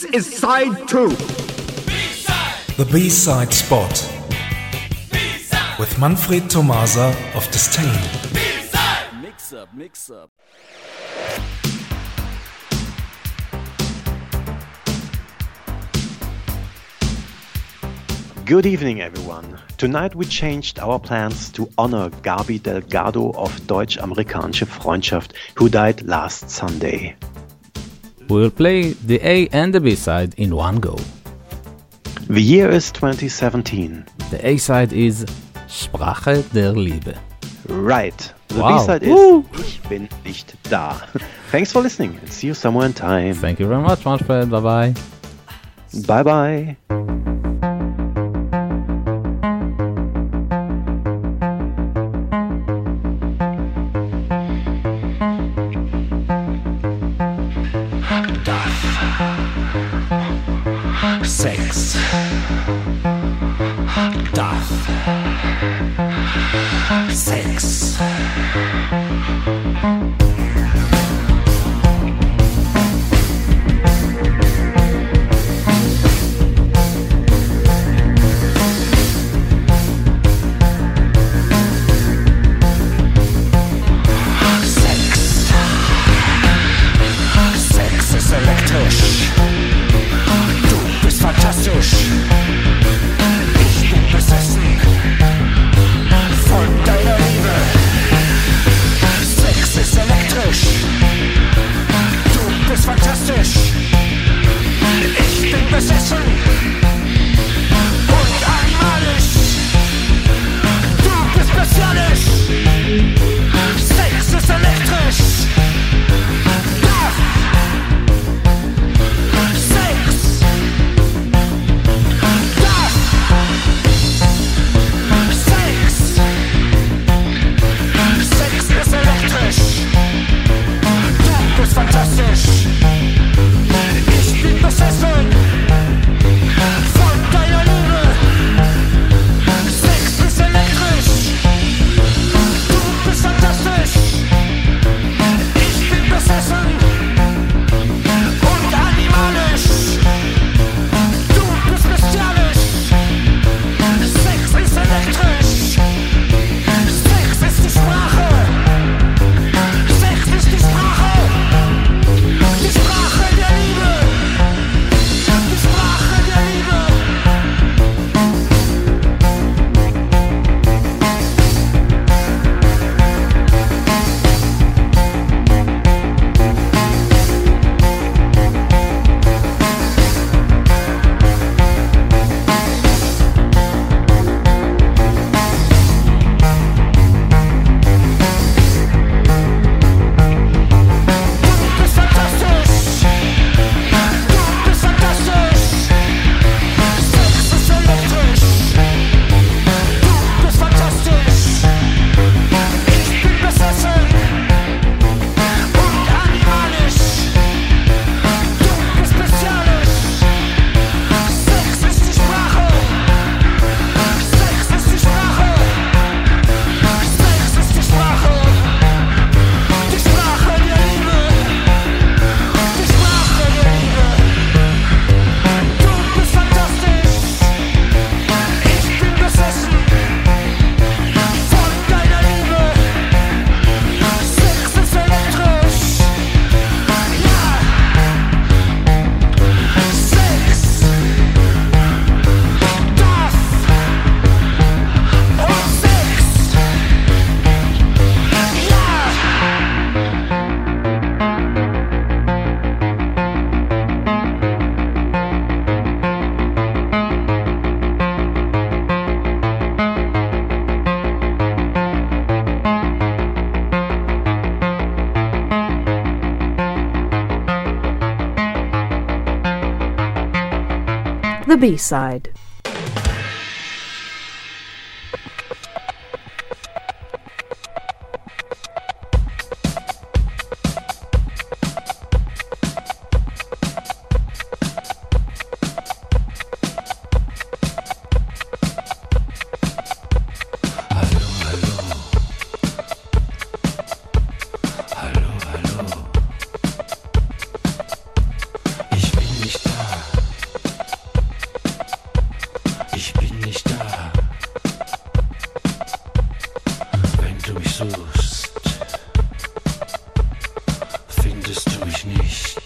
This is side two. The B-side spot with Manfred Tomasa of Disdain. Mix up, mix up. Good evening, everyone. Tonight we changed our plans to honor Gabi Delgado of Deutsch-Amerikanische Freundschaft, who died last Sunday. We'll play the A and the B side in one go. The year is 2017. The A side is Sprache der Liebe. Right. The Wow. B-side is Woo. Ich bin nicht da. Thanks for listening and see you somewhere in time. Thank you very much, Manfred. Bye bye. Bye bye. Du bist fantastisch. Ich bin besessen von deiner Liebe. Sex ist elektrisch. Du bist fantastisch. Ich bin besessen The B side. finished.